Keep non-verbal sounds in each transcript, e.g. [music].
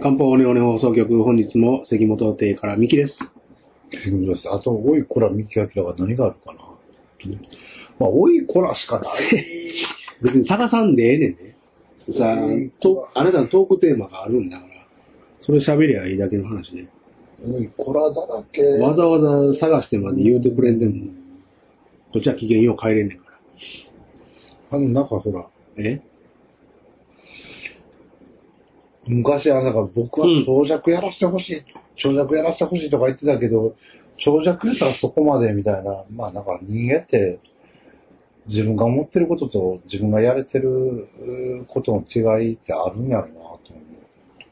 漢方オネオネ放送局、本日も関本邸からミキです。そうです。あと、おいこら、三木明が何があるかな。まあ、おいこらしかない。別に探さんでええねんね。さあ、と、あなたのトークテーマがあるんだから、それ喋りゃいいだけの話で、おいこらだらけ。わざわざ探してまで言うてくれんでも、こっちは機嫌よう帰れんねんから。あの、なんかほら、え？昔はなんか僕はうん長尺やらせてほしい、長尺やらせてほしいとか言ってたけど、長尺やったらそこまでみたいな、まあなんか人間って自分が思ってることと自分がやれてることの違いってあるんやろうなと思う、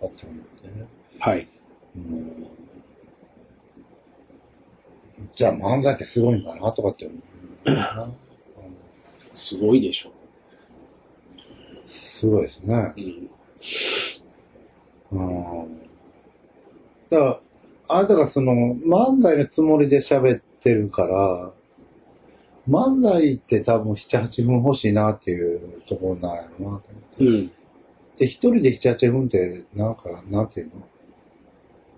とかって思ってね。はい。うんじゃあ漫才ってすごいんだなとかって思うな。うんすごいでしょ。すごいですね。うん。うんだから、あなたがその、漫才のつもりで喋ってるから、漫才って多分7、8分欲しいなっていうところなんやろなと思って。うん。で、一人で7、8分って、なんか、なんていうの？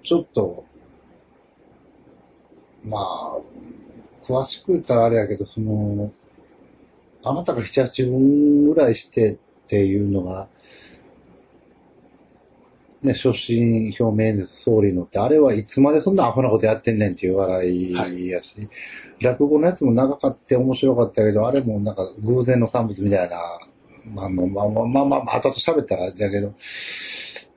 ちょっと、まあ、詳しく言ったらあれやけど、その、あなたが7、8分ぐらいしてっていうのが、ね、所信表明演説総理のって、あれはいつまでそんなアホなことやってんねんっていう笑いやし、落語のやつも長かって面白かったけど、あれもなんか偶然の産物みたいな、まあまあまあまあまあまあ、まあ、後々喋ったらだけど、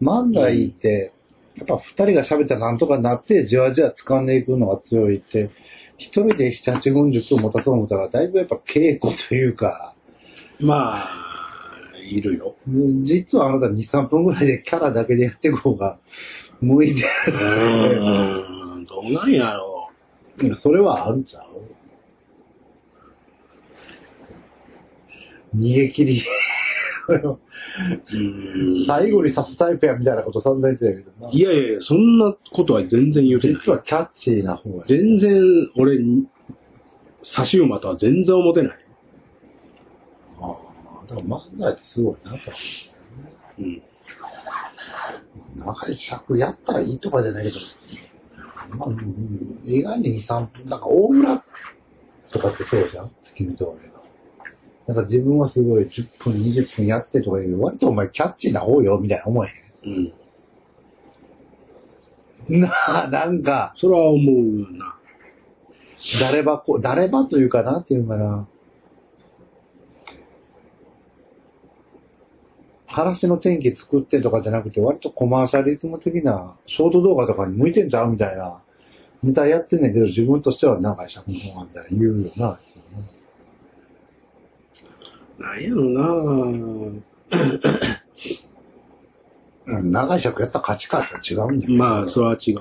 漫才って、やっぱ二人が喋ったらなんとかなって、じわじわ掴んでいくのが強いって、一人で7、8分10分持たそう思ったら、だいぶやっぱ稽古というか、まあ、いるよ。実はあなた2、3分ぐらいでキャラだけでやっていく方が向いてうる。ーん、どうなんやろそれはあんちゃう？逃げ切り。最後に刺すタイプやみたいなこと散々言ってたけどな。いやいやいや、そんなことは全然言うてない。実はキャッチーな方や。全然、俺に、差し馬とは全然思ってない。だから漫才ってすごいなと。うん。長い尺やったらいいとかじゃないけど、まあ、意外に2、3分、なんか大村とかってそうじゃん月見峠が。なんか自分はすごい10分、20分やってとか言うけど、割とお前キャッチーな方よ、みたいな思えうん。へん。なあ、なんか、それは思うな。誰ばこ、誰ばというかなんていうのかな。話の天気作ってとかじゃなくて、割とコマーシャリズム的な、ショート動画とかに向いてんちゃうみたいな、ネタやってんねんけど、自分としては長い尺の方がみたいな言うよな。なんやろなうん、長い尺やったら勝ちかと違うんだよ。まあ、それは違う。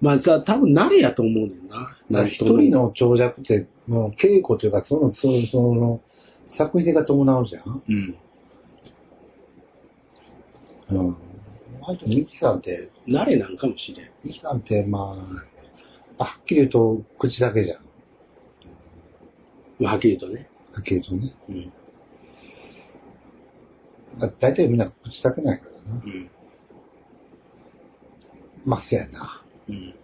まあさ、多分慣れやと思うねんな。一人の長尺って、もう稽古というか、その、その、その、作品性が伴うじゃんうん。うん。あと、ミキさんって、慣れなんかもしれん。ミキさんって、まあ、はっきり言うと、口だけじゃん。まあ、はっきり言うとね。はっきり言うとね。うん。だ大体みんな口だけないからな。うん。まあ、せやな。うん。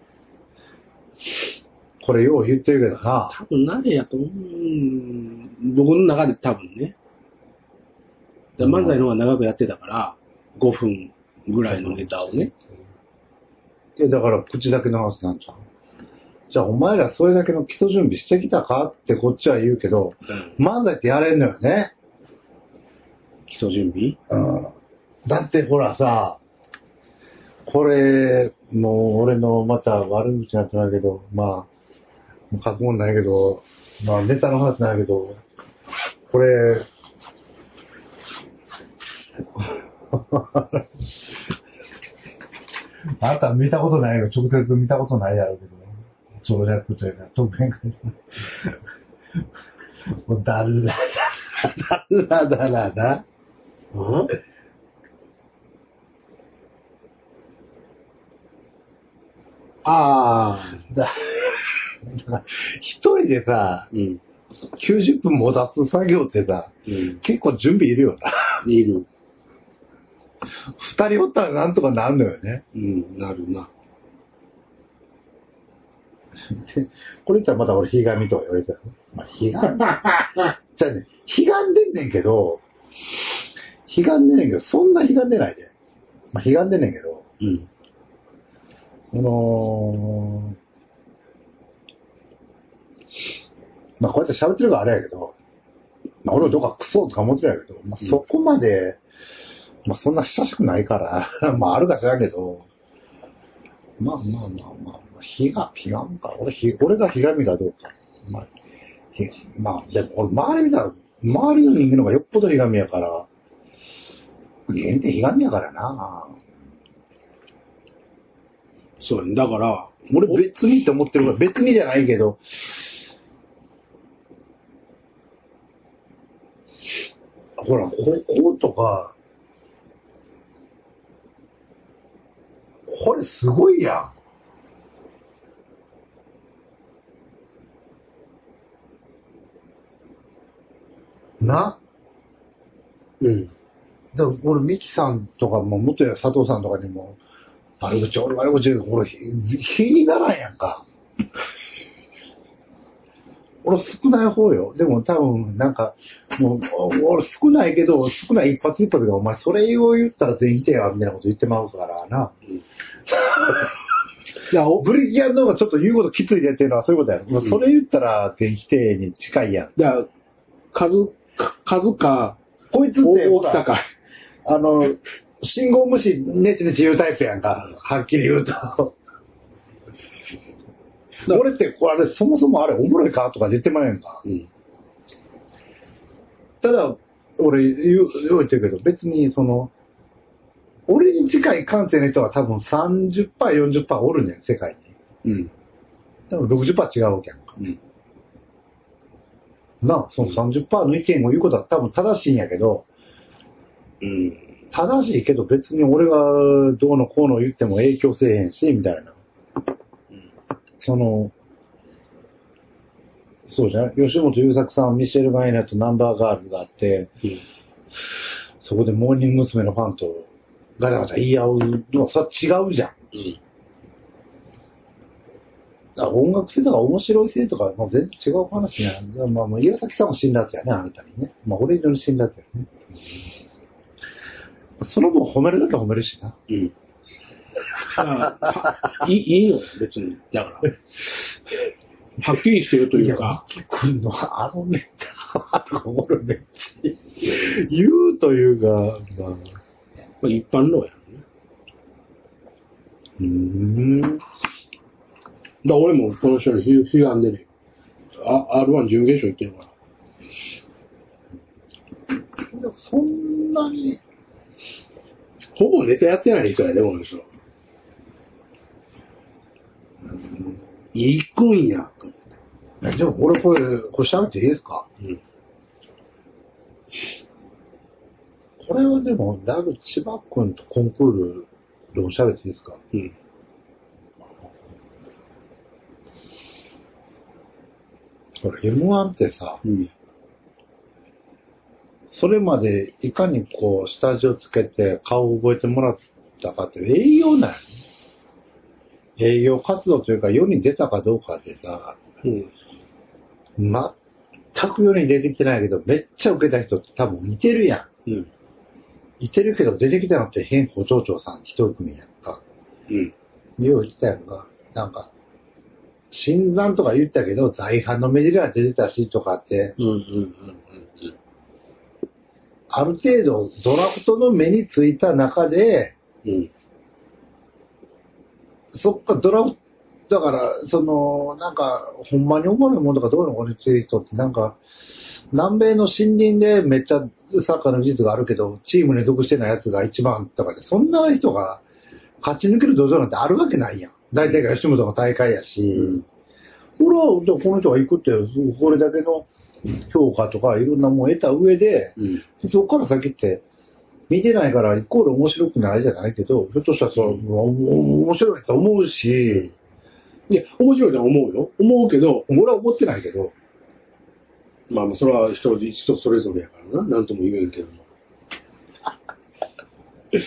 これよう言ってるけどな。多分慣れやと思う。うん僕の中で多分ね。だから漫才の方が長くやってたから、5分ぐらいのネタをね。で、だから口だけの話なんちゃう？じゃあお前らそれだけの基礎準備してきたかってこっちは言うけど、うん。漫才ってやれんのよね。基礎準備？うん。だってほらさ、これ、もう俺のまた悪口になってないけど、まあ、もう書くもんないけど、まあネタの話なんやけど、これ、[laughs] あなた見たことないよ。直接見たことないやろうけど、長尺というか、特編会もうだるらだ、だらだらだ。うん？ああ。だ [laughs] 一人でさ、うん。90分も出す作業ってさ、うん。結構準備いるよな。いる。二人おったらなんとかなるのよね。うん、なるな。[laughs] これ言ったらまた俺、ひがみとか言われてたよ。[laughs] まあ、ひがん、じゃあね、ひがんでんねんけど、ひがんでんねんけど、そんなひがんでないで。まあ、ひがんでんねんけど、うん。あのーまあ、こうやって喋ってるからあれやけど、まあ、俺はどっかクソとか思ってるやけど、まあ、そこまで、まあ、そんな親しくないから、[laughs] まあ、あるか知らんけど、まあまあまあまあ、ひが、ひがんか。俺、ひ、俺がひがみかどうか。まあ、ひまあ、でも俺、周り見たら、周りの人間の方がよっぽどひがみやから、人間ってひがみやからなそう。だから、俺別にって思ってるから、別にじゃないけど、ほら、高校とか、これすごいやん。な？うん。だから俺、ミキさんとかも、元や佐藤さんとかにも、悪口、俺悪口言う、俺、気にならんやんか。俺少ない方よ。でも多分、なんか、もう、俺少ないけど、少ない一発一発が、お前それを言ったら全員否定や、みたいなこと言ってまうからな。[laughs] いや、おブリキャンの方がちょっと言うこときついでっていうのはそういうことやうそれ言ったら全否定に近いやん。いや、数、数か、こいつって、大きさか。あの、信号無視、ネチネチ言うタイプやんか。はっきり言うと。俺って、これ、そもそもあれおもろいかとか言ってまえんか。うん。ただ、俺言う、言うてるけど、別にその、俺に近い感性の人は多分30%、40%おるねん、世界に。うん。多分60%違うわけやんか。うん。なあ、その30%の意見を言うことは多分正しいんやけど、うん。正しいけど別に俺がどうのこうの言っても影響せえへんし、みたいな。その、そうじゃん吉本優作さん、ミシェル・ガイナとナンバーガールがあって、うん。そこでモーニング娘。のファンとガチャガチャ言い合うのは、それは違うじゃん。うん。音楽性とか面白い性とか、まあ、全然違う話なんだ。まあ、まあ、岩崎さんも辛辣やね、あなたにね。まあ、俺以上に辛辣やね。その分褒めるだけ褒めるしな。うん。いいいいの別に。だから。はっきりしてるというか、ミキ君のあのネタ、俺めっちゃ言うというか、まあ、まあ、一般論やね。うーん。だから俺もこの人にひひがんでね、あ、R1 準決勝行ってるから。そんなに、ほぼネタやってない人やで、この人。行くんや。でも俺これ、これ喋っていいですか？うん。これはでも、だいぶ千葉君とコンクールでも喋っていいですか？うん。これ M1 ってさ、うん。それまでいかにこう、下地をつけて顔を覚えてもらったかっていう営業なんよね営業活動というか世に出たかどうかでさ、うん。全く世に出てきてないけど、めっちゃ受けた人って多分いてるやん。うん。いてるけど出てきたのって変補町長さん一組やんか。うん。よう言ってたやんか。なんか、新参とか言ったけど、在阪のメディアが出てたしとかって、うん。うん。うん。ある程度ドラフトの目についた中で、うん。そっか、ドラフト、だから、その、なんか、ほんまに思わないものとかどういうのこについ人って、なんか、南米の森林でめっちゃサッカーの技術があるけど、チームに属してないやつが一番とかで、そんな人が勝ち抜ける土壌なんてあるわけないやん。大体が吉本の大会やし、うん俺は、じゃあこの人が行くって、これだけの評価とかいろんなもん得た上で、うん。そこから先って、見てないからイコール面白くないじゃないけど、ひょっとしたらそう、お面白いと思うし、いや、面白いとは思うよ。思うけど、俺は思ってないけど、まあまあ、それは人、人それぞれやからな。なんとも言えんけども。[laughs]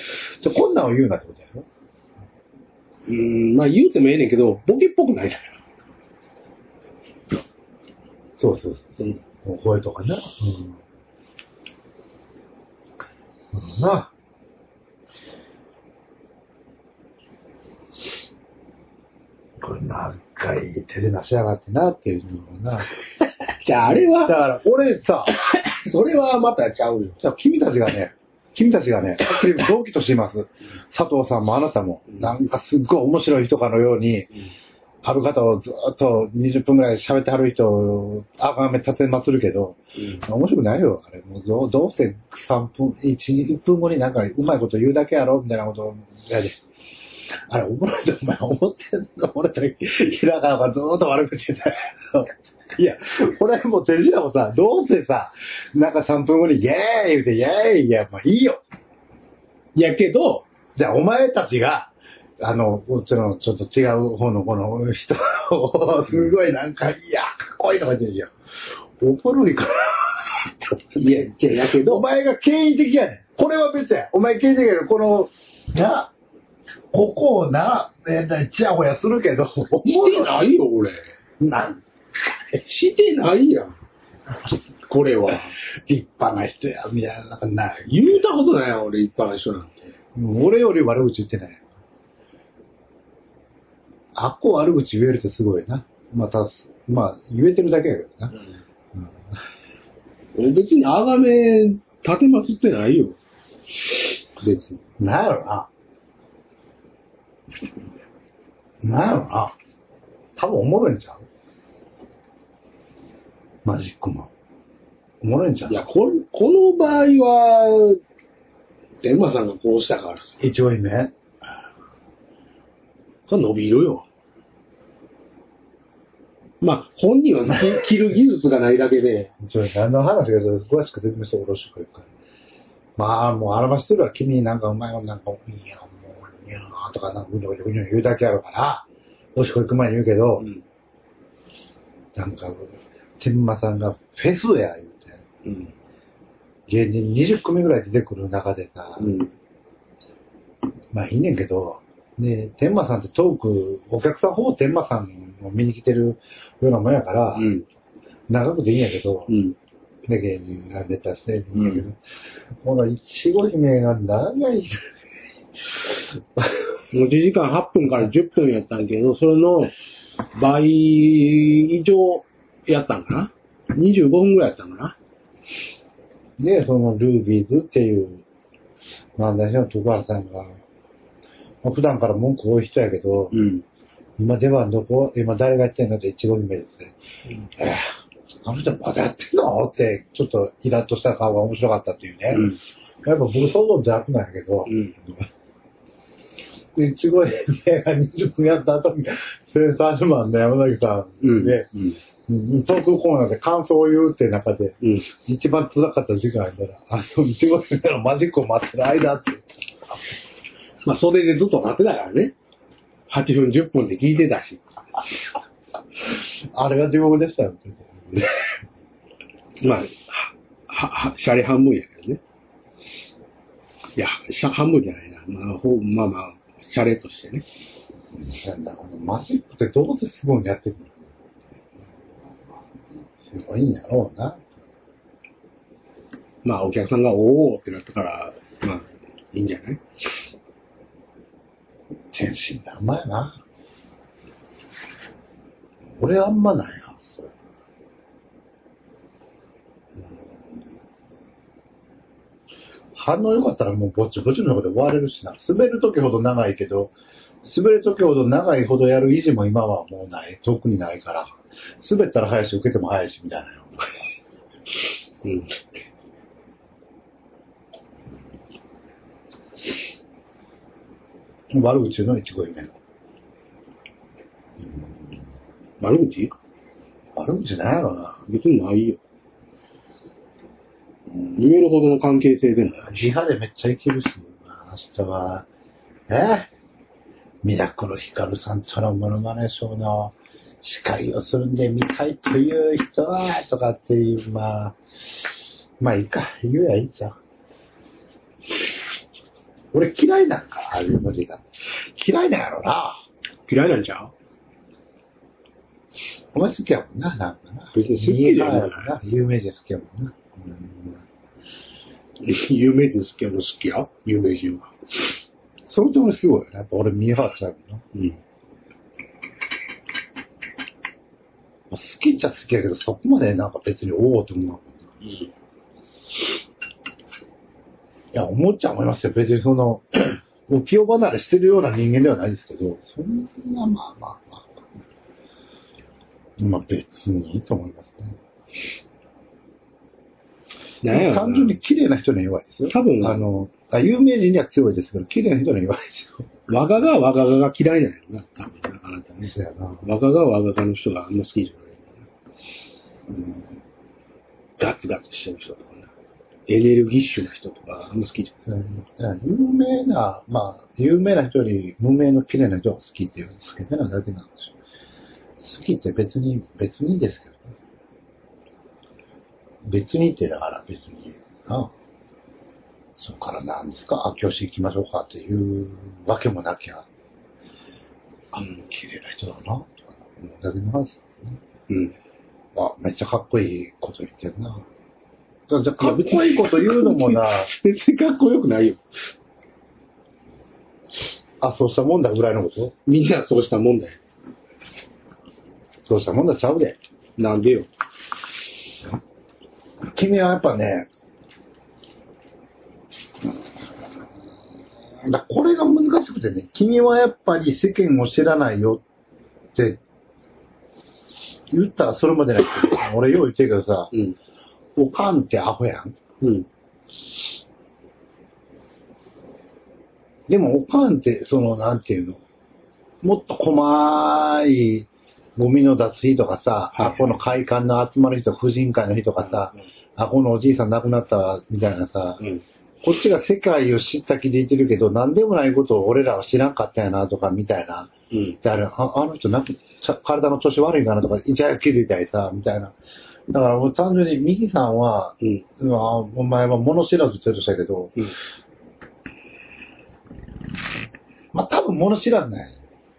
じゃこんなんを言うなってことやろ？うーん、まあ言うてもええねんけど、ボケっぽくないだそうそうそう。声とかな。うん。うんな。これ何回手でなしやがってなっていうのもな。[laughs] じゃああれだは、から俺さ、[coughs] それはまたちゃうよ。君たちがね、君たちがね、同期としています。佐藤さんもあなたも、うんなんかすっごい面白い人かのように、ある方をずっと20分ぐらい喋ってはる人をあがめ立てまするけど、面白くないよ、あれ。もうどうどうせ3分、1、1分後になんかうまいこと言うだけやろみたいなことやで。あれ、おもろいとお前思ってんの？俺と平川がずーっと悪口言ってたよ。いや、俺もう手品もさ、どうせさ、なんか3分後にイェーイ言うて、イェーイいや、まあいいよ。やけど、じゃあお前たちが、あの、ちのちょっと違う方のこの人を、[laughs] すごいなんか、いや、かっこいいとか言ってるよ。おもろいから。いや、じゃあやけおど、前が権威的やねん。これは別や。お前権威的やけど、この、な、ここをな、えー、ちやほやするけど、してないよ、俺。なんしてないやん。これは。立派な人や、みたいな、なんかない。言うたことないよ、俺、一般の人なんて。俺より悪口言ってない。あっこ悪口言えるってすごいな。また、まあ、言えてるだけやけどな。うん俺別にあがめ、立てまつってないよ。別に。なんやろな。なんやろな。多分おもろいんちゃう？マジックも。おもろいんちゃう？いや、ここの場合は、天馬さんがこうしたからさ。一応目それ伸びるよ。まあ、本人はき切る技術がないだけで、一応何の話かそれ詳しく説明してよろしくから。まあ、もう表してるわ。君なんかうまいもんなんか、いや、もう、いやーとか、なんかぐにょぐにょぐにょ言うだけやるから、おしこ行く前に言うけど、うん。なんか、天馬さんがフェスや、言うて。うん。芸人20組ぐらい出てくる中でさ、うん。まあいいねんけど、ね、天馬さんってトーク、お客さんほぼ天馬さんを見に来てるようなもんやから、うん。長くていいんやけど、うん。で、芸人がネタしてるんやけど、うんこのいちご姫が長い。持ち時間8分から10分やったんやけど、それの倍以上やったんかな ?25 分ぐらいやったんかな？で、そのルービーズっていう、漫才師の徳原さんが、まあ普段から文句多い人やけど、うん。今出番どこ今誰がやってんのっていちご姫ですね。えーあの人まだやってんの？って、ちょっとイラッとした顔が面白かったっていうね。うん。やっぱ僕想像邪悪なんやけどう、ん。でいちご姫が20分やった後に、1030万の山崎さうんん。で、うん。トークコーナーで感想を言うって中で、うん。一番辛かった時間やったら、あの、いちご姫のマジックを待ってる間って。まあ、袖でずっと待ってたからね。8分、10分って聞いてたし。あれが地獄でしたよ。[laughs] まあ、は、は、シャレ半分やけどね。いや、シャ半分じゃないな。まあ、ほまあまあ、シャレとしてね。なんだ、あの、マジックってどうせすごいのやってるの？すごいんやろうな。まあ、お客さんがおーってなったから、まあ、いいんじゃない？天真爛漫やな。俺あんまないな、それ。反応良かったらもうぼちぼちの方で終われるしな。滑る時ほど長いけど、滑る時ほど長いほどやる意地も今はもうない。特にないから。滑ったら早いし、受けても早いし、みたいな。うん。悪口の一語目。悪口？悪口なんやろな。別にないよ。うん言えるほどの関係性でもない。自派でめっちゃいけるし、明日は、え？ミラクルヒカルさんとのモノマネショーの司会をするんで見たいという人は、とかっていう、まあ、まあいいか、言うやいいじゃん。俺嫌いなんか、ああいうノリが。嫌いなんやろな。嫌いなんちゃう？お前好きやもんな、なんかな。別に好きじゃないな。有名人好きやもんな。有名人好きやの好きや？有名人は。それと俺すごいよね。やっぱ俺ミーハーちゃうもんな。うん。好きっちゃ好きやけど、そこまでなんか別におおって思うもんな。いや、思っちゃ思いますよ。別にその、[clears throat] 浮世離れしてるような人間ではないですけど、そんな、まあまあまあ、まあ、まあ別にいいと思いますね。なんやろな単純に綺麗な人には弱いですよ。多分あの、あ有名人には強いですけど、綺麗な人には弱いですよ。我がが我ががが嫌いなんやろな、多分な、あなたね。そうやな。我がが我ががの人があんま好きじゃない。うんガツガツしてる人とかな。エネルギッシュな人とかあんま好きじゃない。有名な、まあ、有名な人より無名の綺麗な人が好きっていう、好きなだけなんですよ。好きって別に、別にですけどね。別にってだから別にな。そっから何ですか？あ、教師行きましょうかっていうわけもなきゃ、あの、綺麗な人だな、とか、だけの話ね。うん。あ、めっちゃかっこいいこと言ってるな。じゃあ、かっこいいこと言うのもな、[laughs] 別にかっこよくないよ。あ、そうしたもんだぐらいのこと？みんなそうしたもんだよ。そうしたもんだちゃうで。なんでよ。君はやっぱね、だこれが難しくてね、君はやっぱり世間を知らないよって言ったらそれまでないけど、俺よう言ってるけどさ、うん。おかんってアホやん。うん。でもおかんって、その、なんていうの、もっと細いゴミの出す日とかさ、はいあこの会館の集まる人、婦人会の日とかさ、あこのおじいさん亡くなったわみたいなさ、うん。こっちが世界を知った気で言ってるけど、なんでもないことを俺らは知らんかったやなとか、みたいな。うん。であれ、ああの人な体の調子悪いかなとか、いちゃ気づいたりさ、みたいな。だからもう単純に、ミキさんは、うん。お前は物知らずって言うとしたけど、うん。まあ多分物知らずない。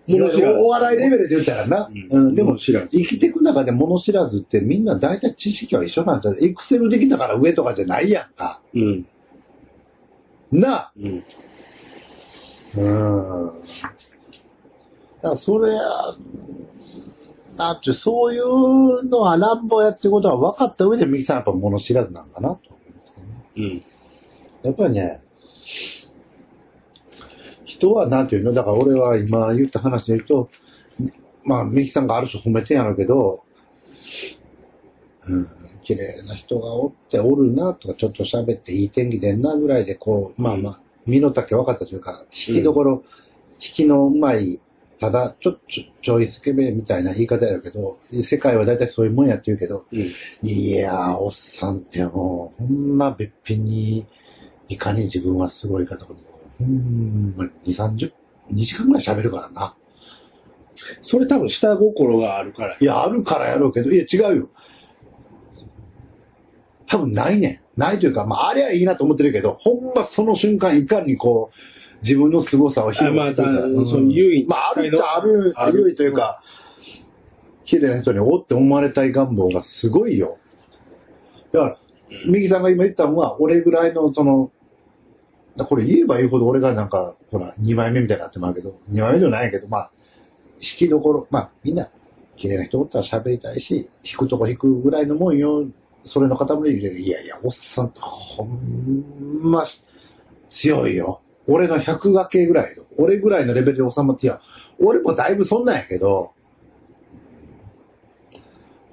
お笑いレベルで言ったらな。うんうん、でも生きていく中で物知らずってみんな大体知識は一緒なんですよ。エクセルできたから上とかじゃないやんか。うん。なあ。うん。うん。だからそれは、なんていうそういうのは乱暴やってことは分かった上でミキさんやっぱ物知らずなんかなと思うんですけどね。うん。やっぱりね、人はなんていうの？だから俺は今言った話で言うと、まあ、ミキさんがある種褒めてんやろうけど、うん、綺麗な人がおっておるなとか、ちょっと喋っていい天気でんなぐらいで、こう、まあまあ、身の丈分かったというか、引きどころ、引きのうまい、ただ、ちょっとちょいスケベみたいな言い方やけど、世界は大体そういうもんやって言うけど、うん。いやー、おっさんってもう、ほんま別品に、いかに自分はすごいかとか、ほんまに2、30、2時間ぐらい喋るからな。それ多分下心があるから。いや、あるからやろうけど、いや、違うよ。多分ないねん。ないというか、まあ、あれはいいなと思ってるけど、ほんまその瞬間いかにこう、自分の凄さを披露あまあしてくるかだその優位まあ、あるっちゃある、あるというか、綺麗な人におって思われたい願望がすごいよ。だから、右さんが今言ったのは、俺ぐらいの、その、だこれ言えば言うほど俺がなんか、ほら、2枚目みたいになってまうけど、2枚目じゃないけど、まあ、引きどころ、まあ、みんな、綺麗な人おったら喋りたいし、引くとこ引くぐらいのもんよ、それの塊で、いやいや、おっさんってほんま、強いよ。俺の100掛けぐらいよ。俺ぐらいのレベルで収まって、いや、俺もだいぶそんなんやけど、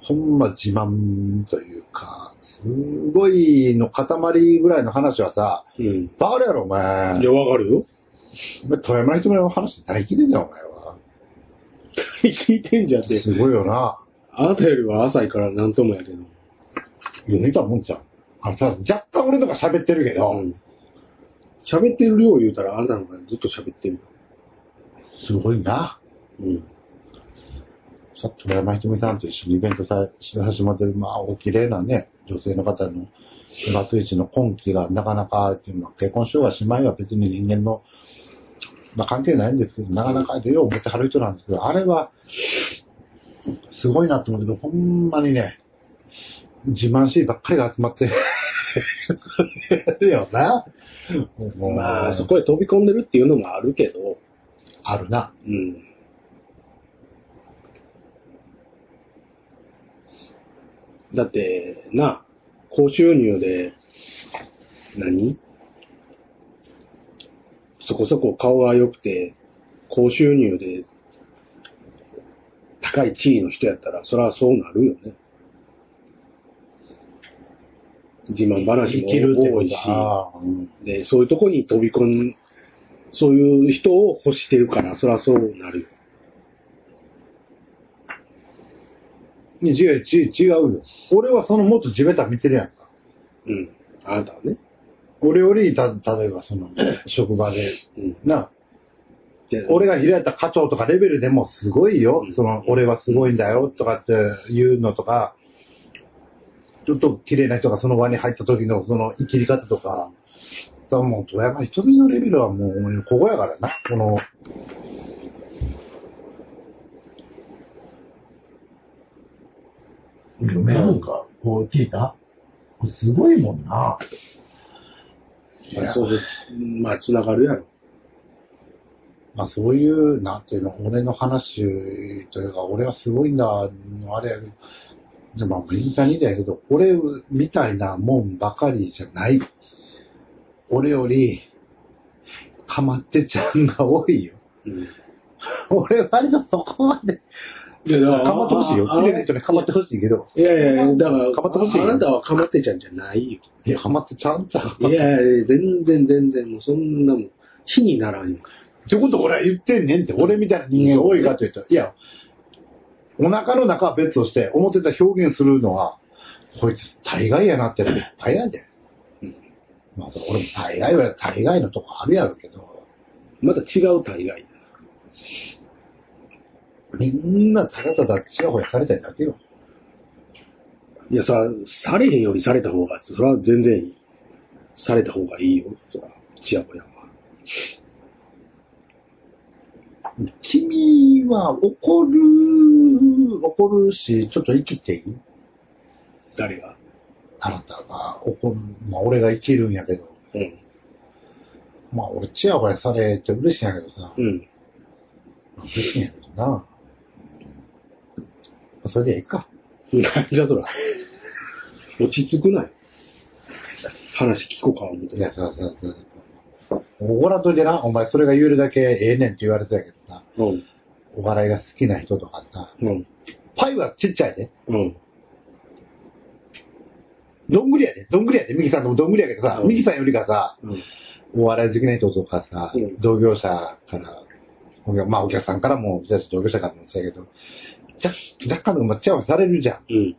ほんま自慢というか、すごいの塊ぐらいの話はさ、うん。バカやろ、お前いや、。わかるよ。富山の人の話誰聞いてんだよ、お前は。聞いてんじゃんって。すごいよな。あなたよりは浅いからなんともやけど。読みたもんじゃん。あのさ、若干俺とか喋ってるけど、うん。喋ってる量言うたらあなたの方がずっと喋ってるよ。すごいな。うん。さっき富山ひとみさんと一緒にイベントさ、して始まってる、まあ、お綺麗なね、女性の方のバツイチの根気がなかなかっていうのは、結婚しようがしまいは別に人間の、まあ関係ないんですけど、なかなかでよう思ってはる人なんですけど、あれは、すごいなと思うけど、ほんまにね、自慢しいばっかりが集まって [laughs] るよな。まあ、そこへ飛び込んでるっていうのもあるけど、あるな。うん。だって、な、高収入で、何？そこそこ顔が良くて、高収入で、高い地位の人やったら、そりゃそうなるよね。自慢話生きるっても多いし、で、そういうとこに飛び込ん、そういう人を欲してるから、そりゃそうなるよ。違う、違う、違うよ。俺はそのもっと地べた見てるやんか。うん。あなたはね。俺より、た、例えばその、[laughs] 職場で、うん。な、で俺が開いた課長とかレベルでもすごいよ。うんその、俺はすごいんだよとかっていうのとか、ちょっと綺麗な人がその輪に入った時のその生きり方とか、だからもう富山瞳のレベルはもう、ここやからな。この、夢なんか、こう聞いた？すごいもんな。まあ、そうまあ、つながるやろ。まあそういう、なんていうの、俺の話というか、俺はすごいんだ、のあれやけど、でも、右さんにだけど、俺みたいなもんばかりじゃない。俺より、かまってちゃんが多いよ。うん。俺割とそこまで、いや、だかまってほしいよ。綺麗な人にかまってほしいけど、いやいや、だから、かまってほしいよあなたはかまってちゃんじゃないよ。いや、かまってちゃんちゃう。いやいや、全然全然、もうそんなもん、火にならんよ。ってこと俺は言ってんねんって、俺みたいな人間多いかというと、いや、お腹の中は別として、思ってた表現するのは、こいつ大概やなってのいっぱいやで。うんまあ、俺も大概は大概のとこあるやろうけど、また違う大概。みんなただただちやほやされたいだけよ。いや、さ、されへんよりされた方が、それは全然いい。された方がいいよ。そら、ちやほやは。君は怒る、怒るし、ちょっと生きていい？誰が？あなたが怒る。まあ俺が生きるんやけど、うん。まあ俺ちやほやされて嬉しいんやけどさ、うん。嬉しいんやけどな。それでいいか。な [laughs] んじゃそら。落ち着くない？話聞こうか思って。いや、さ、さ、さ、怒らんといてな、お前それが言えるだけええねんって言われてたけどさ、うん。お笑いが好きな人とかさ、うん。パイはちっちゃいで。うん。どんぐりやで。どんぐりやで。ミキさんともどんぐりやけどさ、うんミキさんよりかさ、うん。お笑い好きな人とかさ、うん同業者から、お客まあお客さんからも、同業者からもそうやけど、若若干のまあチヤホヤされるじゃん。うん。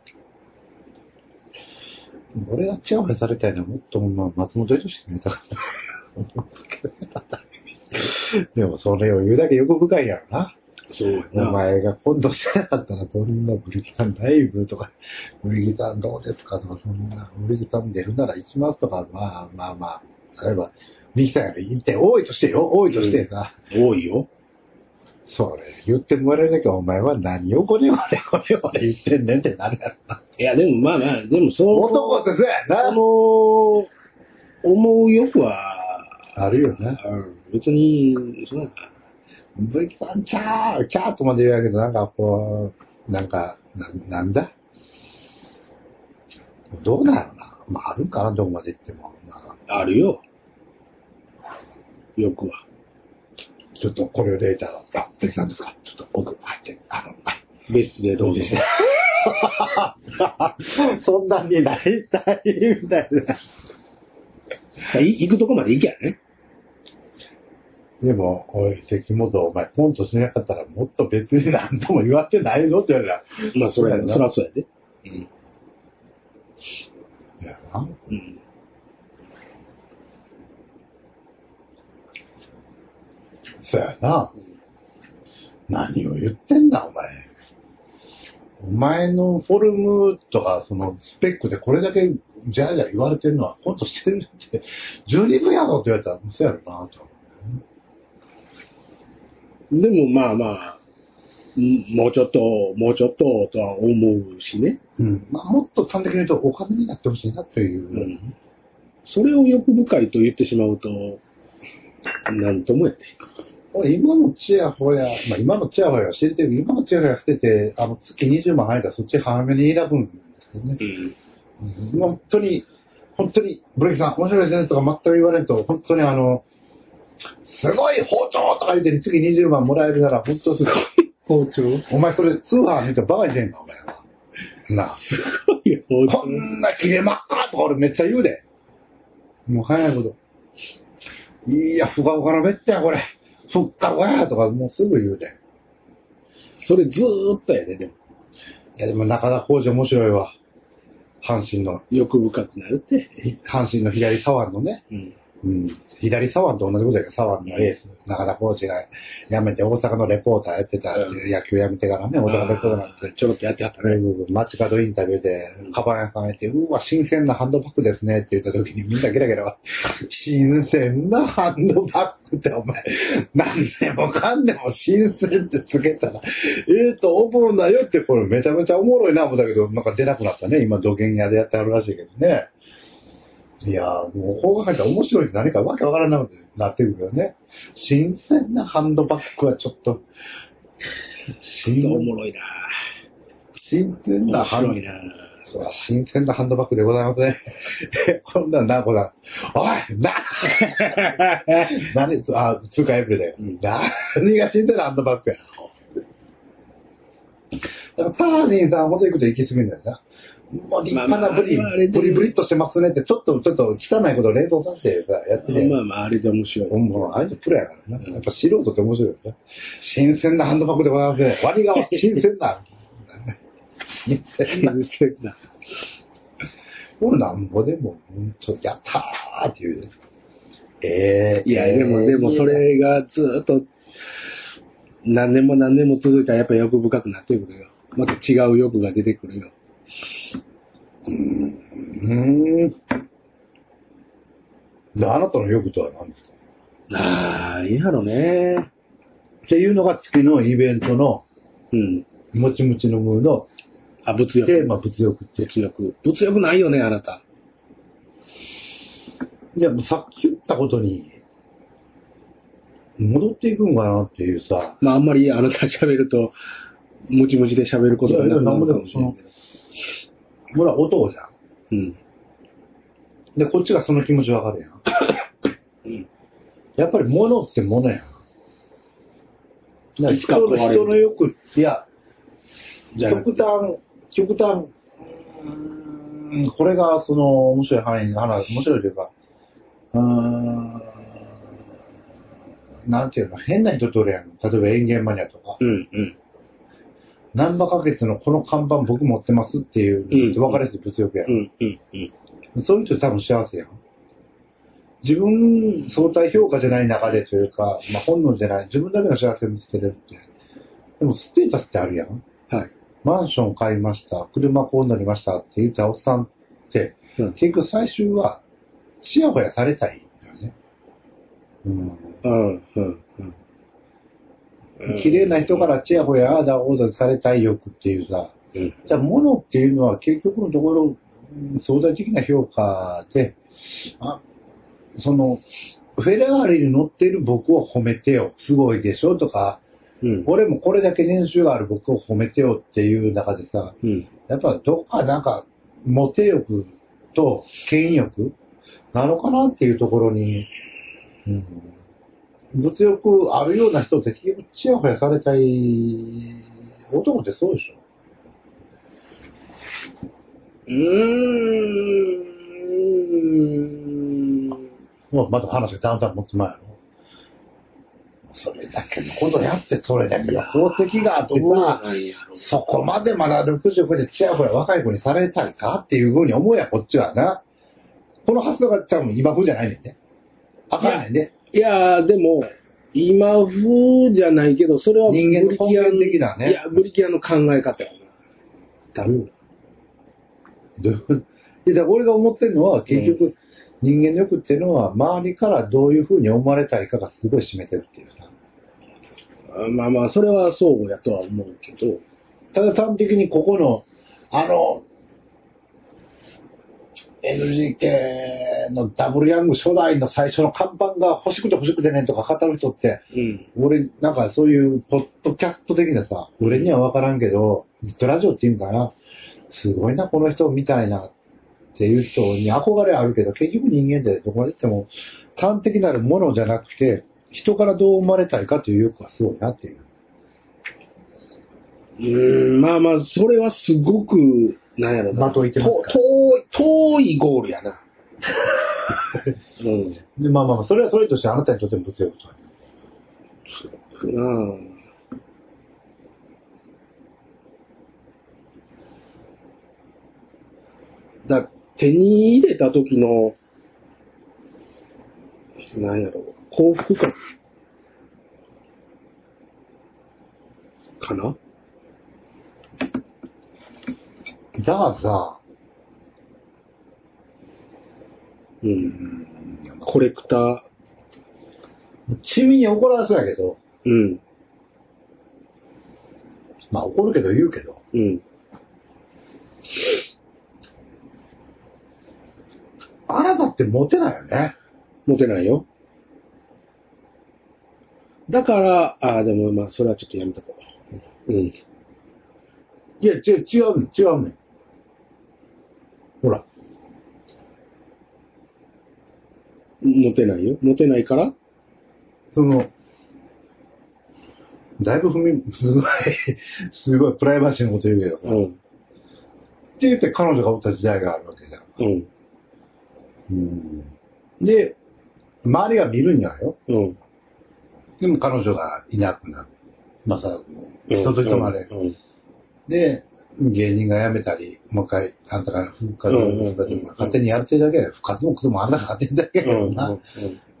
俺がチヤホヤされたいのはもっと、まあ、松本人志になりたかった。[laughs] でもそれを言うだけ欲深いやろな。そうやおな。前が今度してなかったら、こんなブリキさんライブとか、[laughs] ブリキさんどうですかとか、そんな、ブリキさん出るなら行きますとか、まあまあまあ、例えば、ブリキさんより言って、多いとしてよ、多いとしてさ、多いよ。それ言ってもらえなきゃお前は何をこれまでこれまで言ってんねんってなるやろな。いや、でもまあまあ、でもそう。男ってそうやな。あの、思う欲は、あるよね。うん別に、そうやな。ブリキさん、キャー、キャーとまで言うやけど、なんかこう、なんか、ななんだ？どうなんやろな。まあ、あるんかな、どこまで行っても。まあ、あるよ。欲は。ちょっとこれをデータだった。ブリキさんですか？ちょっと奥入って、あの、はい。別室でどうぞ。[laughs] そんなになりたいみたいな。い行くとこまで行きゃね。でも、おい、関本、お前、コントしなかったらもっと別に何とも言われてないぞって言われたら、まあ、それそうやなそらそうやで。うん。いやな。うん。そうやな。何を言ってんだ、お前。お前のフォルムとか、そのスペックでこれだけじゃあじゃあ言われてるのは、コントしてるって、十二分やろって言われたら、そうやろなと。でもまあまあ、うんもうちょっと、もうちょっととは思うしね。うん。まあ、もっと端的に言うと、お金になってほしいなという。うんそれを欲深いと言ってしまうと、なんともやって。俺今のチヤホヤ、まあ今のチヤホヤは知れてるけど今のチヤホヤしてて、あの、月20万入ったらそっち早めに選ぶんですよね。うん。うん本当に、本当に、ブレイキさん、面白いですねとか全く言われんと、本当にあの、すごい包丁とか言って月20万もらえるなら、本当すごい。包丁お前それ通販見てバカにしてんのお前は。なあ。こんな切れまっかとか俺めっちゃ言うで。もう早いこと。いや、ふかふかのめっちゃやこれ。そっか、こやとかもうすぐ言うで。それずーっとやで、でも。いや、でも中田浩二面白いわ。阪神の、欲深くなるって。阪神の左左腕のね。うん。うん。左左腕と同じことやけど、左腕のエース、中田浩二が辞めて大阪のレポーターやってたっていう、野球辞めてからね、大阪レポーターなんて。ちょろっとやってはったね。街角インタビューで、カバン屋さんがいて、うわ、新鮮なハンドバッグですねって言った時にみんなゲラゲラ、新鮮なハンドバッグってお前、何でもかんでも新鮮ってつけたら、ええと思うなよって、これめちゃめちゃおもろいな思ったけど、なんか出なくなったね。今、土建屋でやってあるらしいけどね。いやー、もう、こう考えたら面白いって何かわけわからなくなってくるよね。新鮮なハンドバッグはちょっと、新おもろいな新鮮な面ハンド白いなそう新鮮なハンドバッグでございますね。[laughs] こんなんな、こだ。おいな [laughs] 何あ、通貨エブリだよ。うん何が新鮮なハンドバッグや。だからターニーさんほど行くと行き過ぎるんだよな。もう立派なブリ、まあまブリブリっとしてますねって、ちょっと、ちょっと汚いことを連想させてさ、やってるやんまあまあ、あれで面白い。もう、あいつプロやからな。やっぱ素人って面白いよね。新鮮なハンドバッグでございますね。ワニが新鮮な。新鮮な。新鮮な。俺なんぼでも、うんと、やったーって言うで。ええいや、でも、でもそ、れがずーっと、何年も何年も続いたらやっぱ欲深くなってくるよ。また違う欲が出てくるよ。うーん。で、あなたの欲とは何ですか？ああ、いいやろね。っていうのが月のイベントの、うん。もちもちのムーのあ、物欲。テーマ物欲って。物欲。物欲ないよね、あなた。いや、もうさっき言ったことに、戻っていくんかなっていうさ、まあ、あんまりあなた喋ると、ムチムチで喋ることがなくなるかもしれないけど。ほら、男じゃん。うん。で、こっちがその気持ちわかるやん。うんやっぱり物って物やん。だ人の人の欲、いや、極端、極端、うーんこれがその面白い範囲の話、面白いというか、うーん、なんていうの、変な人とおるやん。例えば園芸マニアとか、うん、うん。ナンバ花月のこの看板僕持ってますっていう、うん分かりやすい物欲やう。ん、うん、うん。そういう人多分幸せやん。自分相対評価じゃない中でというか、まあ、本能じゃない、自分だけの幸せを見つけれるって。でもステータスってあるやん。はい。マンション買いました、車こうなりましたって言ったおっさんって、うん結局最終は、ちやほやされたいんだよね。うん。うん、うん、うん。綺麗な人からちやほや、ああだこうだされたい欲っていうさ、うん。じゃあ物っていうのは結局のところ、うん相対的な評価で、あ、その、フェラーリに乗ってる僕を褒めてよ。すごいでしょとか、うん。俺もこれだけ年収がある僕を褒めてよっていう中でさ、うん。やっぱどっかなんか、モテ欲と権威欲なのかなっていうところに、うん、物欲あるような人って結局チヤホヤされたい男ってそうでしょうーん。もうまた話がだんだん持ってまいやろ。それだけのことやって、それだけの功績があってさ。そこまでまだ65でチヤホヤ若い子にされたいかっていうふうに思うやん、こっちはな。この発想が多分今風じゃないねんね。あかんねんね。いやー、でも、今風じゃないけど、それは人間のブリキアン的なねいや、ブリキアンの考え方やな。多分。どうで、だ俺が思ってるのは、結局、人間の欲っていうのは、周りからどういうふうに思われたいかがすごい占めてるっていうさ。あまあまあ、それはそうやとは思うけど、ただ端的にここの、あの、NGK のダブルヤング初代の最初の看板が欲しくて欲しくてねとか語る人って、うん。俺、なんかそういう、ポッドキャスト的なさ、俺には分からんけど、ネットラジオっていうんかな、すごいな、この人みたいな、っていう人に憧れあるけど、結局人間ってどこまで行っても、端的なるものじゃなくて、人からどう思われたいかという欲がすごいなっていう。うーん、まあまあ、それはすごく、なんやろな。的を射てますか？と遠い、遠いゴールやな。[laughs] うん。で、まあまあまあ、それはそれとしてあなたにとっても物欲とはね。そうなあだ手に入れた時の、なんやろ、幸福感かな？だからさ、うん。コレクター、地味に怒られそうやけど、うん、まあ怒るけど言うけど、うん。あなたってモテないよね。持てないよ。だから、ああ、でもまあ、それはちょっとやめとこう。うん。いや、違う、違う違うねん。ほら、持てないよ。持てないから？その、だいぶ踏み、すごい、[laughs] すごいプライバシーのこと言うけど、うん。って言って彼女がおった時代があるわけじゃん。うん。うん、で、周りが見るにはよ。うん。でも彼女がいなくなる。まあさ、人と人まで。うん。で、芸人が辞めたり、もう一回、あんたが復活うんうんうん復活まあ勝手にやるってだけで、復活もクソもあんたが勝手にだけうどん。な。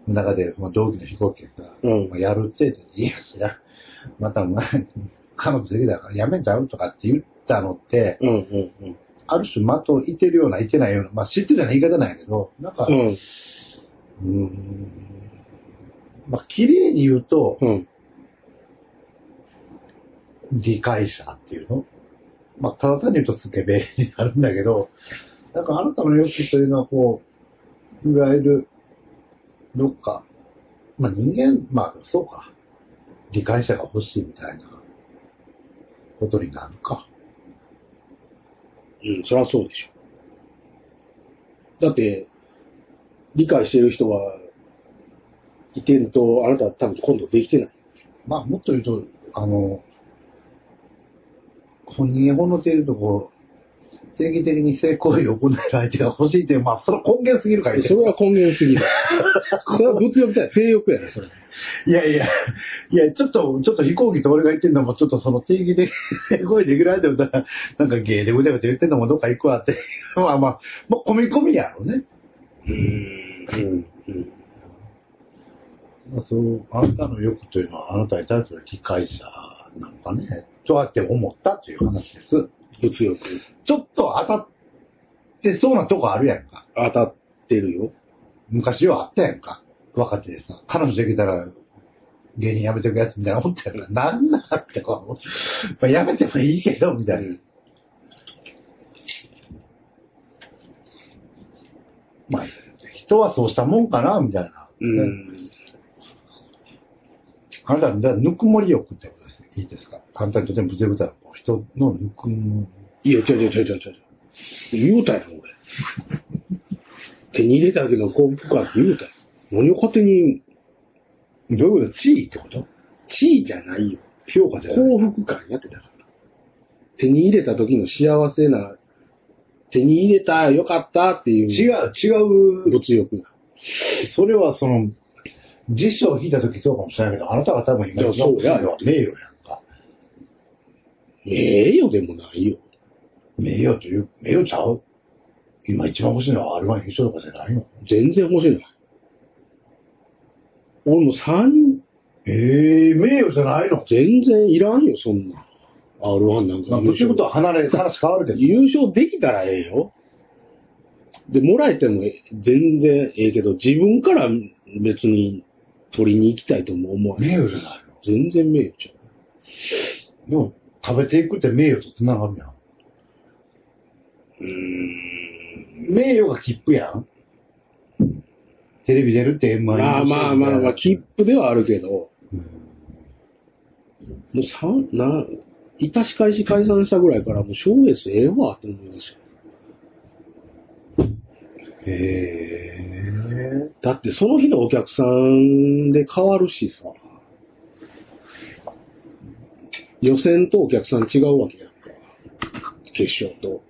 中で、まあ、同期の飛行機が、うんまあ、やるって言って、いや、そりゃ、またお前、彼女的だからやめちゃうとかって言ったのって。ある種的をいてるような、いてないような、まあ知ってるような言い方なんやけど、なんか、う。うんーん、まあ綺麗に言うと、うん。理解者っていうの？まあ、ただ単に言うとスケベになるんだけど、なんかあなたの欲というのはこう、いわゆる、どっか、まあ人間、まあそうか、理解者が欲しいみたいなことになるか。うん。そりゃそうでしょ。だって、理解してる人がいてると、あなたは多分今度できてない。まあもっと言うと、あの、本人がほのているとこう、定義的に性行為を行える相手が欲しいっていう、まあそれは根源すぎるからそれは根源すぎる。[laughs] それは物欲じゃない、性欲やね、それ。いやいや、いや、ちょっと、ちょっと飛行機と俺が言ってんのも、ちょっとその定義的に声できられてもたら、なんか芸でぐちゃぐちゃ言ってんのもどっか行くわって。まあまあ、まあ、込み込みやろね。うん。うん。うん。まあ、そう、あなたの欲というのは、あなたに対する理解者なのかね。とやって思ったという話です。物欲。ちょっと当たってそうなとこあるやんか。当たってるよ。昔はあったやんか。若手でさ、彼女できたら、芸人辞めてくやつみたいな思ったやんか。なんなんってこう、まあ、辞めてもいいけど、みたいな。まあ、人はそうしたもんかな、みたいな。うん。あなた、ぬくもり欲って簡単にとても物欲だら、人のぬくもいや、違う違う違う違う違う。言うたやん、俺。手に入れたけど幸福感って言うたやん。何を勝手に、り。どういうこと地位ってこと地位じゃないよ。評価じゃない。幸福感やってたから。手に入れた時の幸せな、手に入れた、よかったっていう。違う、違う。物欲が。それはその、辞書を引いたときそうかもしれないけど、あなたが多分今そうや名誉や。名誉でもないよ。名誉という、名誉ちゃう？今一番欲しいのは R1 優勝とかじゃないの？全然欲しいな。俺も三、ええ名誉じゃないの？全然いらんよ、そんな。R1 なんか。まあ、物欲とは離れ、話変わるけど。[laughs] 優勝できたらええよ。で、もらえても全然ええけど、自分から別に取りに行きたいとも思わない。名誉じゃないの？全然名誉ちゃう。でも、食べていくって名誉と繋がるやん。うーん。名誉が切符やん。テレビ出るって円満まあまあまあまあ、切符ではあるけど、うんもうさ、な、いたし返し解散したぐらいからもう賞レースええわって思いますよ。へえ。だってその日のお客さんで変わるしさ。予選とお客さん違うわけやんか。決勝と。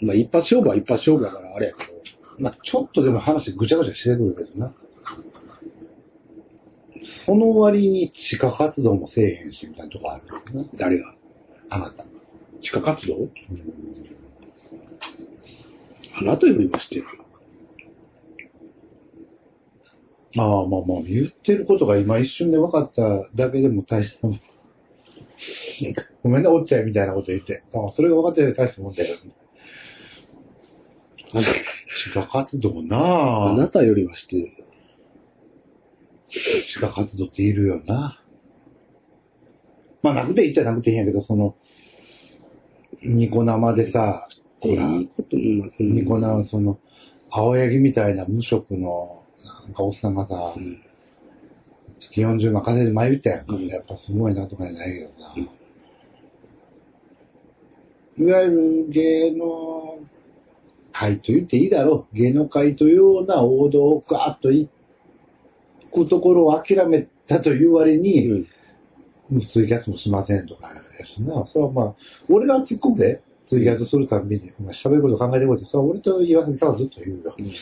まあ一発勝負は一発勝負だからあれやけど。まあちょっとでも話ぐちゃぐちゃしてくるけどな。その割に地下活動もせえへんし、みたいなとこあるよな。誰が？あなた。地下活動？あなたよりはしてるよ。まあまあまあ、言ってることが今一瞬で分かっただけでも大したもん。ごめんね、おっちゃいみたいなこと言って。ああそれが分かってる大したもんだよ。地下活動なああなたよりはしてるよ。地下活動っているよな。まあ、なくていいっちゃなくていいんやけど、その、ニコ生でさ、ほら、ニコ生、その、青柳みたいな無職の、なんかおっさんがさう、ん月40万稼いで前言ったやんか。うんやっぱすごいなとかじゃないけどさうん。いわゆる芸能界と言っていいだろう。芸能界というような王道をガーッと行くところを諦めたという割に、うんツイキャスもしませんとかやしな。それはまあ、俺が突っ込んで、ツイキャスするたびに、まあ喋ること考えてこいって、それは俺と言わせたらずっと言うよ。うんず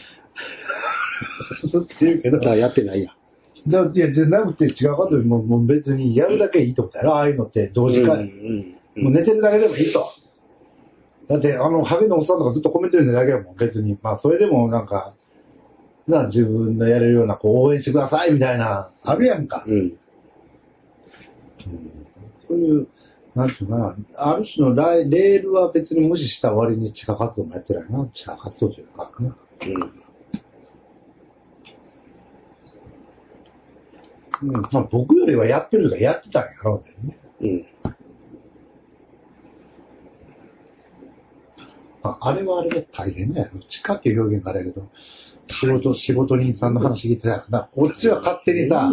っと言うけど。やってないやん。だいや、じゃなくて違うかともうもう別にやるだけいいと思ったよ。ああいうのって同時うん化、うんうんもう寝てるだけでもいいと。だって、あの、ハゲのおっさんとかずっとコメント読んでるだけやもん、別に。まあ、それでもなんか、な、自分のやれるような、こう、応援してくださいみたいな、あるやんか。うん。そういう、なんていうかな、ある種のライレールは別に無視した割に地下活動もやってないな。地下活動というかな。うん。まあ、僕よりはやってるとかやってたんやろうね。うん。うん。ああれはあれで大変だよ。地下っていう表現があれやけど、仕事、仕事人さんの話聞いてたよな。こっちは勝手にさ、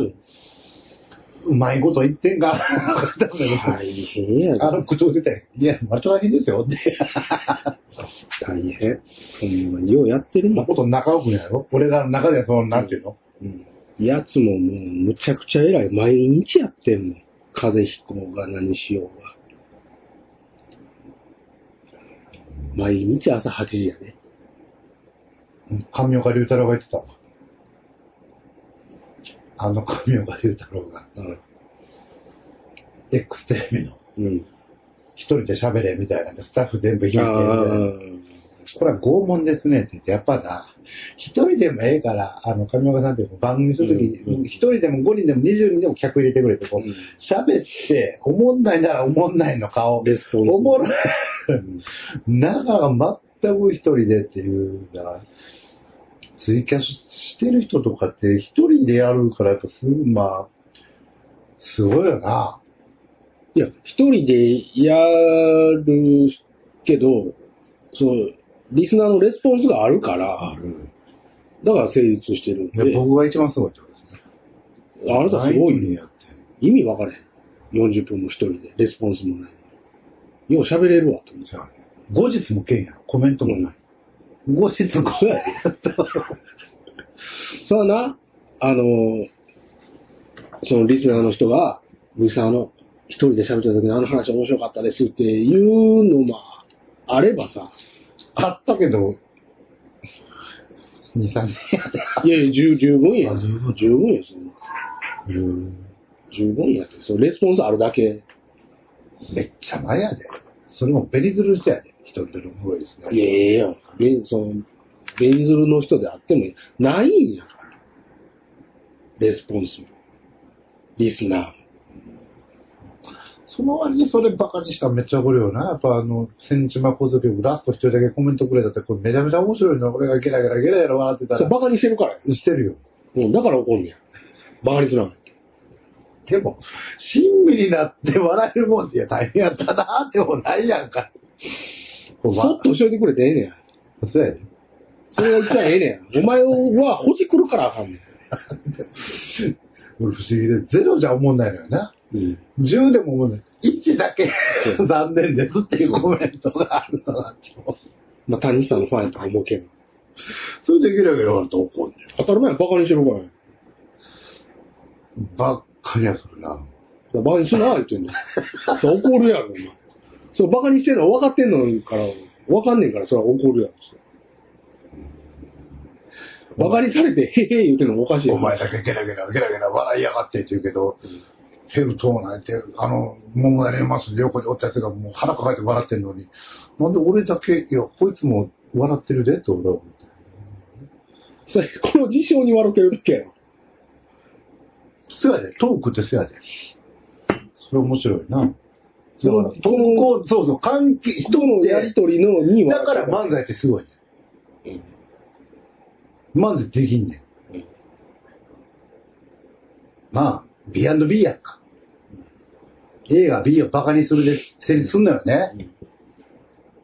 うまいこと言ってんかな。大変やあの、口調出て、いや、割と大変ですよって。大変。ほんまにようやってるもん。そんなこと仲良くやろ俺らの中ではその、なんていうの？うん。やつももうむちゃくちゃ偉い。毎日やってんもん。風邪ひこうが何しようが。毎日朝8時やね。神岡龍太郎が言ってたわ。あの神岡龍太郎が、うん。X テレビの、うん。一人で喋れみたいな、スタッフ全部引いてみたいあな。ーこれは拷問ですねって言って、やっぱな、一人でもええから、あの、上岡さんっていう番組するときに、一人でも五人でも二十人でも客入れてくれて、こう、喋って、おもんないならおもんないの顔。おもろい。うんなかなか全く一人でっていう、だから、ツイキャスしてる人とかって一人でやるから、やっぱすぐ、まあ、すごいよな。いや、一人でやるけど、そう、リスナーのレスポンスがあるから、る。だから成立してるんで、僕が一番すごいってことですね。あなたすごいね。何やって。意味分かれへん。40分も一人で、レスポンスもない。よう喋れるわ、と思ってじゃあね後日もけんやろ。コメントもない。後日も [laughs] そうやで。さあな、あの、そのリスナーの人が、リスナーの一人で喋った時にあの話面白かったですっていうのもあればさ、あったけど、2、3年やで。いやいや、十十分やあ十分。十分や、そんな。十分やって。そう、レスポンスあるだけ。めっちゃ前やで。それもベリズルしてやで。一人での声ですね。いやいやいや、ベその、ベンズルの人であってもないんやから。レスポンスも。リスナーも。その割にそれバカにしたらめっちゃ怒るよな。やっぱあの、千日間小僧曲ラスト一人だけコメントくれたって、これめちゃめちゃ面白いの。俺がゲラゲラゲラゲラ笑ってたら。それバカにしてるからや。してるよ。うん、だから怒んねや。バカにすな。でも、親身になって笑えるもんっていや大変やったなってもないやんか。そっと教えてくれてええねや。そうやで。それが一番ええねや。お前はほじくるからあかんねん。[laughs] 俺不思議で、ゼロじゃ思んないのよな。うん。10でも思んない。1だけ残念ですっていうコメントがあるのが、まあ、谷さんのファンやと思うけど。それでゲラゲラ笑って怒んね当たり前やバカにしてるからや。ん。ばっかりやそれな。バカにすな、言ってんの。怒るやろ、お前。そう、バカにしてるの分かってんのから、分かんねんから、それは怒るやろ。バカにされて、へへ言ってんのもおかしいやお前だけゲラゲラゲラゲラ笑いやがってって言うけど、ヘルトーナって、あの、桃屋レマスで横でおったやつがもう腹抱えて笑ってんのに、なんで俺だけ、いや、こいつも笑ってるでって俺は思って。それ、この事象に笑ってるだけやろ。そうやで、トークってそうやで。それ面白いな。そのだから、こうそうそう、関係、人のやりとりのにだから漫才ってすごいね。漫才できんねん。うんまあ、B&B やんか。A が B をバカにするで成立すんのよね。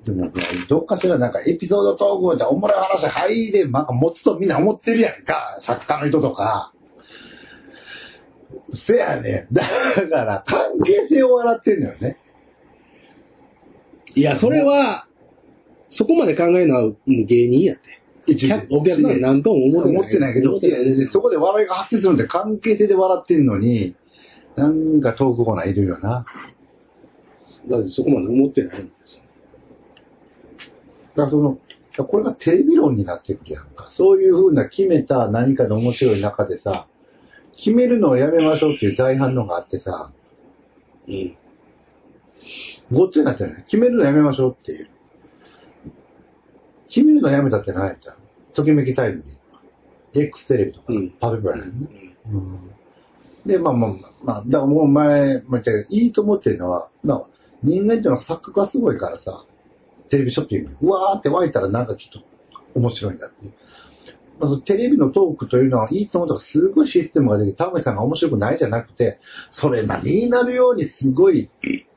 でも、どっかしらなんかエピソードトークでおもろい話入れ、なんか持つとみんな思ってるやんか。作家の人とか。せやねん。だから、関係性を笑ってんのよね。いや、それは、そこまで考えるのは芸人やって。お客さん何とも思ってない。思ってないけど、いいやそこで笑いが発生するんで関係性で笑ってんのに、なんかトークコーナーいるよな。だってそこまで思ってないんです。だからその、これがテレビ論になってくるやんか。そういうふうな決めた何かの面白い中でさ、決めるのをやめましょうっていう大反応があってさ、うん。ごっつになってない。決めるのやめましょうっていう。決めるのやめたって何やったのときめきタイムに。X テレビとか、うんパブラやね。うんで、まあまあまあ、まあ、だからもう前も言ったけど、いいと思ってるのは、まあ、人間っていうのは錯覚がすごいからさ、テレビショッピング、うわーって湧いたらなんかちょっと面白いんだっていう。まあ、テレビのトークというのはいいと思ったらすごいシステムができて、田辺さんが面白くないじゃなくて、それなりになるようにすごい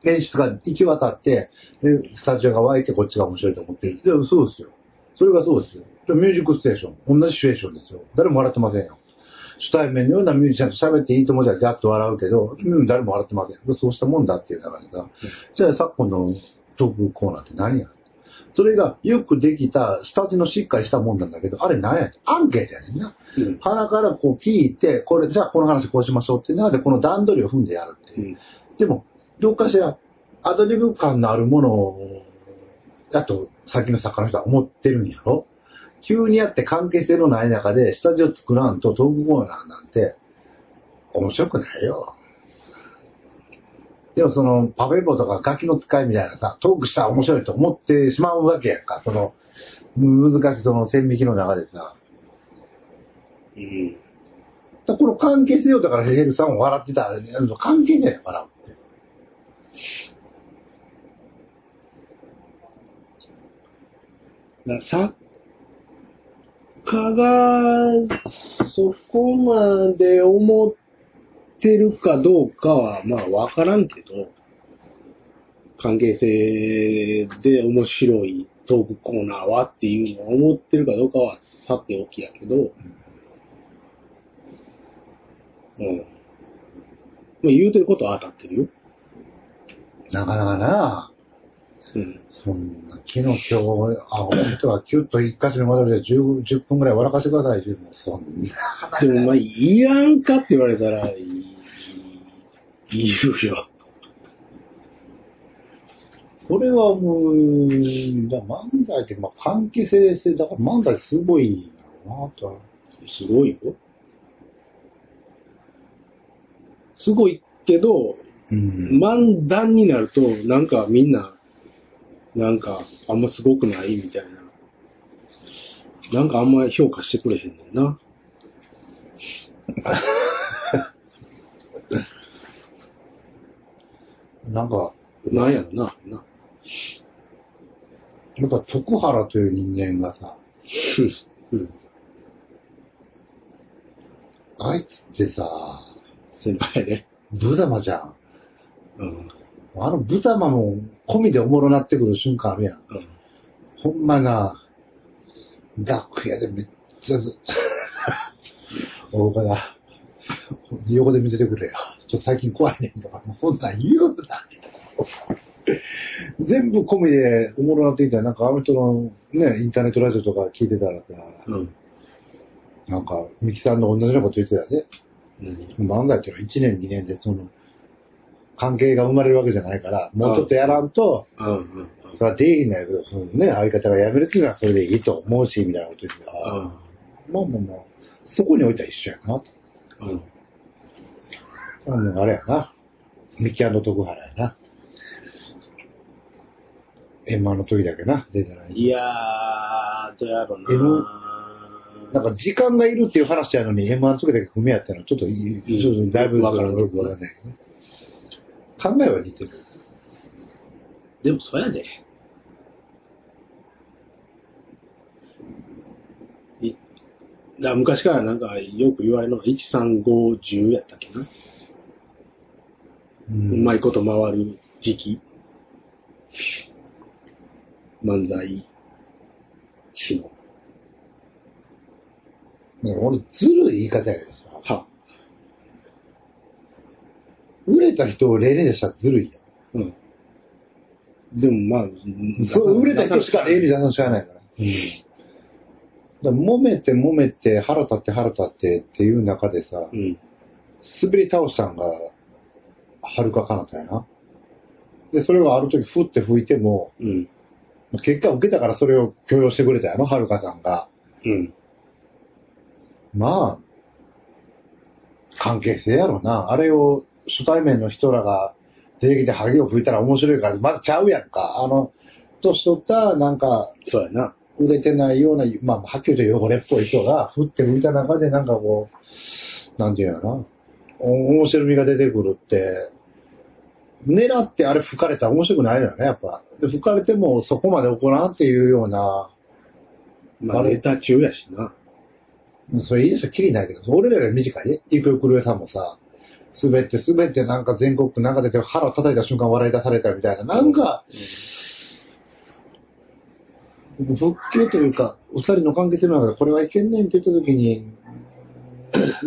演出が行き渡って、で、スタジオが湧いてこっちが面白いと思ってる。いや、そうですよ。それがそうですよ。ミュージックステーション、同じシチュエーションですよ。誰も笑ってませんよ。初対面のようなミュージシャンと喋っていいと思うじゃガッと笑うけど、うん誰も笑ってません。そうしたもんだっていう中でさ、じゃあ昨今のトークコーナーって何や？それがよくできた、下地のしっかりしたもんなんだけど、あれ何や？アンケートやねんな。うん。鼻からこう聞いて、これ、じゃあこの話こうしましょうっていうので、この段取りを踏んでやるっていう。うん。でも、どっかしら、アドリブ感のあるものを、だと、さっきの作家の人は思ってるんやろ？急にやって関係性のない中で、スタジオ作らんとトークコーナーなんて、面白くないよ。でもその、パフェボとかガキの使いみたいなさ、トークしたら面白いと思ってしまうわけやんか。その、難しいその線引きの中でさ。うん。だからこの関係性をだからヘルさんを笑ってたら、関係ないよ、笑うって。だ作家がそこまで思ってるかどうかはまあわからんけど、関係性で面白いトークコーナーはっていうのを思ってるかどうかはさておきやけど、うん。まあ言うてることは当たってるよ。なかなかなうん。そんな、昨日今日、あ、本当はキュッと一箇所に戻りで 10, 10分ぐらい笑かしてくださいっていうもうそんな。でもまあ、いらんかって言われたら、いいるよ。これはもう、漫才って、まあ、関係性性、だから漫才すごいなとは。すごいよ。すごいけど、うん。漫談になると、なんかみんな、なんか、あんますごくないみたいな。なんかあんま評価してくれへんねんな。[laughs] なんか、なんやろな。な。やっぱ徳原という人間がさ、うん。あいつってさ、先輩ね。ブザマじゃん。うん。あのブザマも込みでおもろなってくる瞬間あるやん。うん。ほんまな、楽屋でめっちゃず、[laughs] 大岡だ。横で見ててくれよ。ちょっと最近怖いねんとか、もうそんなん言うな。全部込みでおもろなってきたら、なんかあの人のね、インターネットラジオとか聞いてたらさ、うん。なんか、ミキさんの同じようなこと言ってたよね。何漫才っていうのは1年2年でその、関係が生まれるわけじゃないから、もうちょっとやらんと、うんうんそれはできんだけど、そのね、相方が辞めるっていうのはそれでいいと思うし、みたいなこと言ってた。ああまあまあまあ、そこにおいては一緒やな。うん。うん。あれやな。ミキ徳原やな。円満の時だけな、出てない。いやー、どうやろうな。なんか時間がいるっていう話やのに、円満の時だけ組めやったの、ちょっといい、ちょっとだいぶわからんよくわかんない。考えは似てる。でもそうやで。昔からなんかよく言われるのが13510やったっけな。ううまいこと回る時期。漫才師の。ね俺、ずるい言い方やけどさ、は。売れた人を例年でしたらずるいやん。うん。でもまあ、そう、売れた人しか例に出さのしゃあないから。うん。だから揉めて揉めて腹立って腹立ってっていう中でさ、うん。滑り倒したんが、はるか彼方やな。で、それをある時ふって吹いても、うん。結果受けたからそれを許容してくれたやろ、はるかさんが。うん。まあ、関係性やろな。あれを初対面の人らが出てきてハゲを吹いたら面白いから、まだちゃうやんか。あの、年取った、なんか、そうやな。売れてないような、まあ、はっきり言うと汚れっぽい人が、ふって浮いた中でなんかこう、なんていうのかな、お面白みが出てくるって、狙ってあれ吹かれたら面白くないのよね、やっぱ。で吹かれてもそこまで怒らんっていうような、まあネタ中やしな。それいいでしょ、きりないけど、俺らより短いね。イクヨクルエさんもさ、滑って滑ってなんか全国区なんか出て腹叩いた瞬間笑い出されたみたいな、なんか、復旧というか、お二人の関係性の中でこれはいけんねんって言った時に、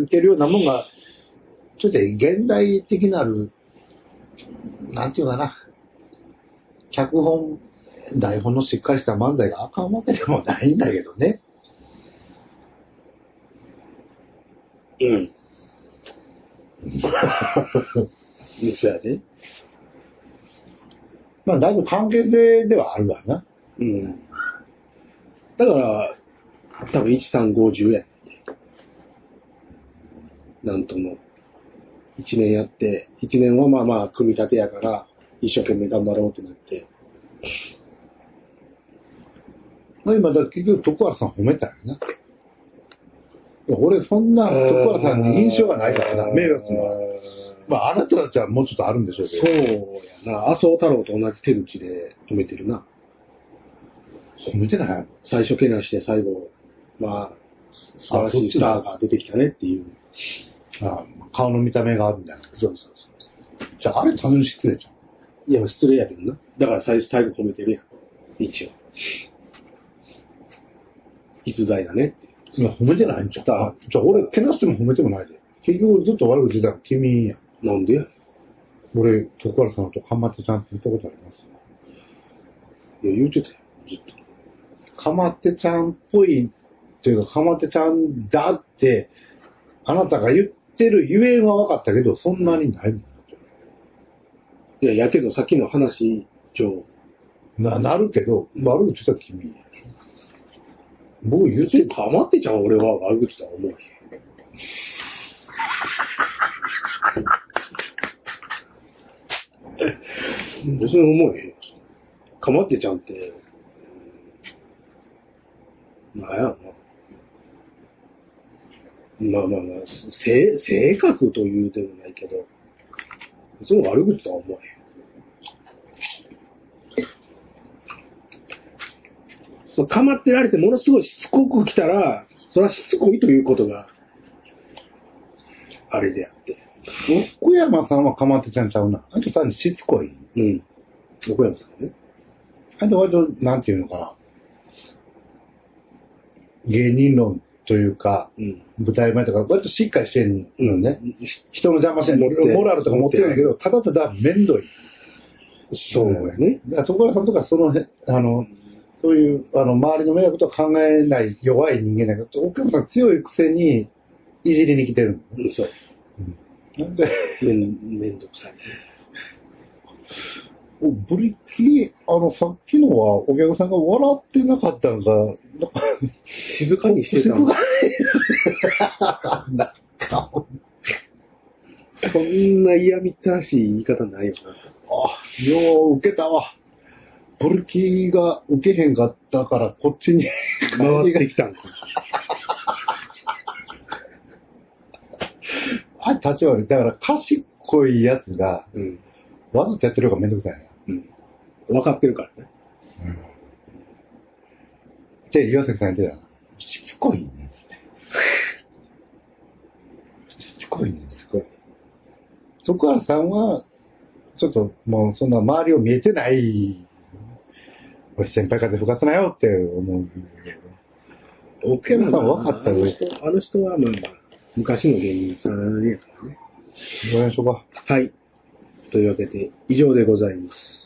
いけるようなもんが、ちょっと現代的なる、なんていうかな、脚本、台本のしっかりした漫才があかんわけでもないんだけどね。うん。そうやで。まあ、だいぶ関係性ではあるわな。うん。だから、多分1350やって。なんとも。1年やって、1年はまあまあ、組み立てやから、一生懸命頑張ろうってなって。まあ今、だ結局、徳原さん褒めたよな。俺、そんな徳原さんに印象がないからな、迷惑は。まあ、あなたたちはもうちょっとあるんでしょうけそうど。やな。麻生太郎と同じ手口で褒めてるな。褒めてない？最初けなして最後、まあ、素晴らしいスターが出てきたねっていう。あ顔の見た目があるみたいな。そうそうそじゃあ、あれ単純に失礼じゃん。う。いや、失礼やけどな。だから最最後褒めてるやん。一応。逸材だねっていや、褒めてないんじゃん。スターじゃあ、俺、けなしても褒めてもないで。結局、ずっと悪口言ってたの君やん。なんで？や俺、徳原さんとかまってちゃんって言ったことありますいや、言うてたよ、ずっと。かまってちゃんっぽいっていうか、かまってちゃんだって、あなたが言ってるゆえんは分かったけど、そんなにないもん。いや、やけどさっきの話上、な、なるけど、悪口言ったら君や。僕言ってかまってちゃん俺は悪口とは思う。別に思えへん。かまってちゃんって、なんやろな。まあまあまあ、性、性格というでもないけど、別に悪口とは思えそう、かまってられてものすごいしつこく来たら、それはしつこいということが、あれであって。奥山さんはかまってちゃんちゃうな。あと単にしつこい。うん。奥山さんね。あと割と、なんていうのかな。芸人論というか、うん。舞台前とか、割としっかりしてんのね。人の邪魔してんの持ってモラルとか持ってるんだけど、ただただめんどい。そうやね。だから、所さんとかその辺、あの、そういう、あの、周りの迷惑とか考えない弱い人間だけど、奥山さん強いくせに、いじりに来てるの。うん、そう。なんで、めん、めんどくさいブリキリ、あの、さっきのはお客さんが笑ってなかったのが、なんか、静かにしてたの。静かになんか、そんな嫌みったらしい言い方ないよな。あ、よう受けたわ。ブリキが受けへんかったから、こっちに回ってきたんか。[laughs] あ、立ち悪い。だから、賢いやつが、うん。わざとやってる方がめんどくさいな。うん。分かってるからね。で、岩崎さん言ってたな。しつこいねこいねんすごい。徳原さんは、ちょっともうそんな周りを見えてない、おい先輩風吹かすなよって思う。奥山さん分かった上あの人はまあまあ、昔の芸人さんやからね。はい。というわけで、以上でございます。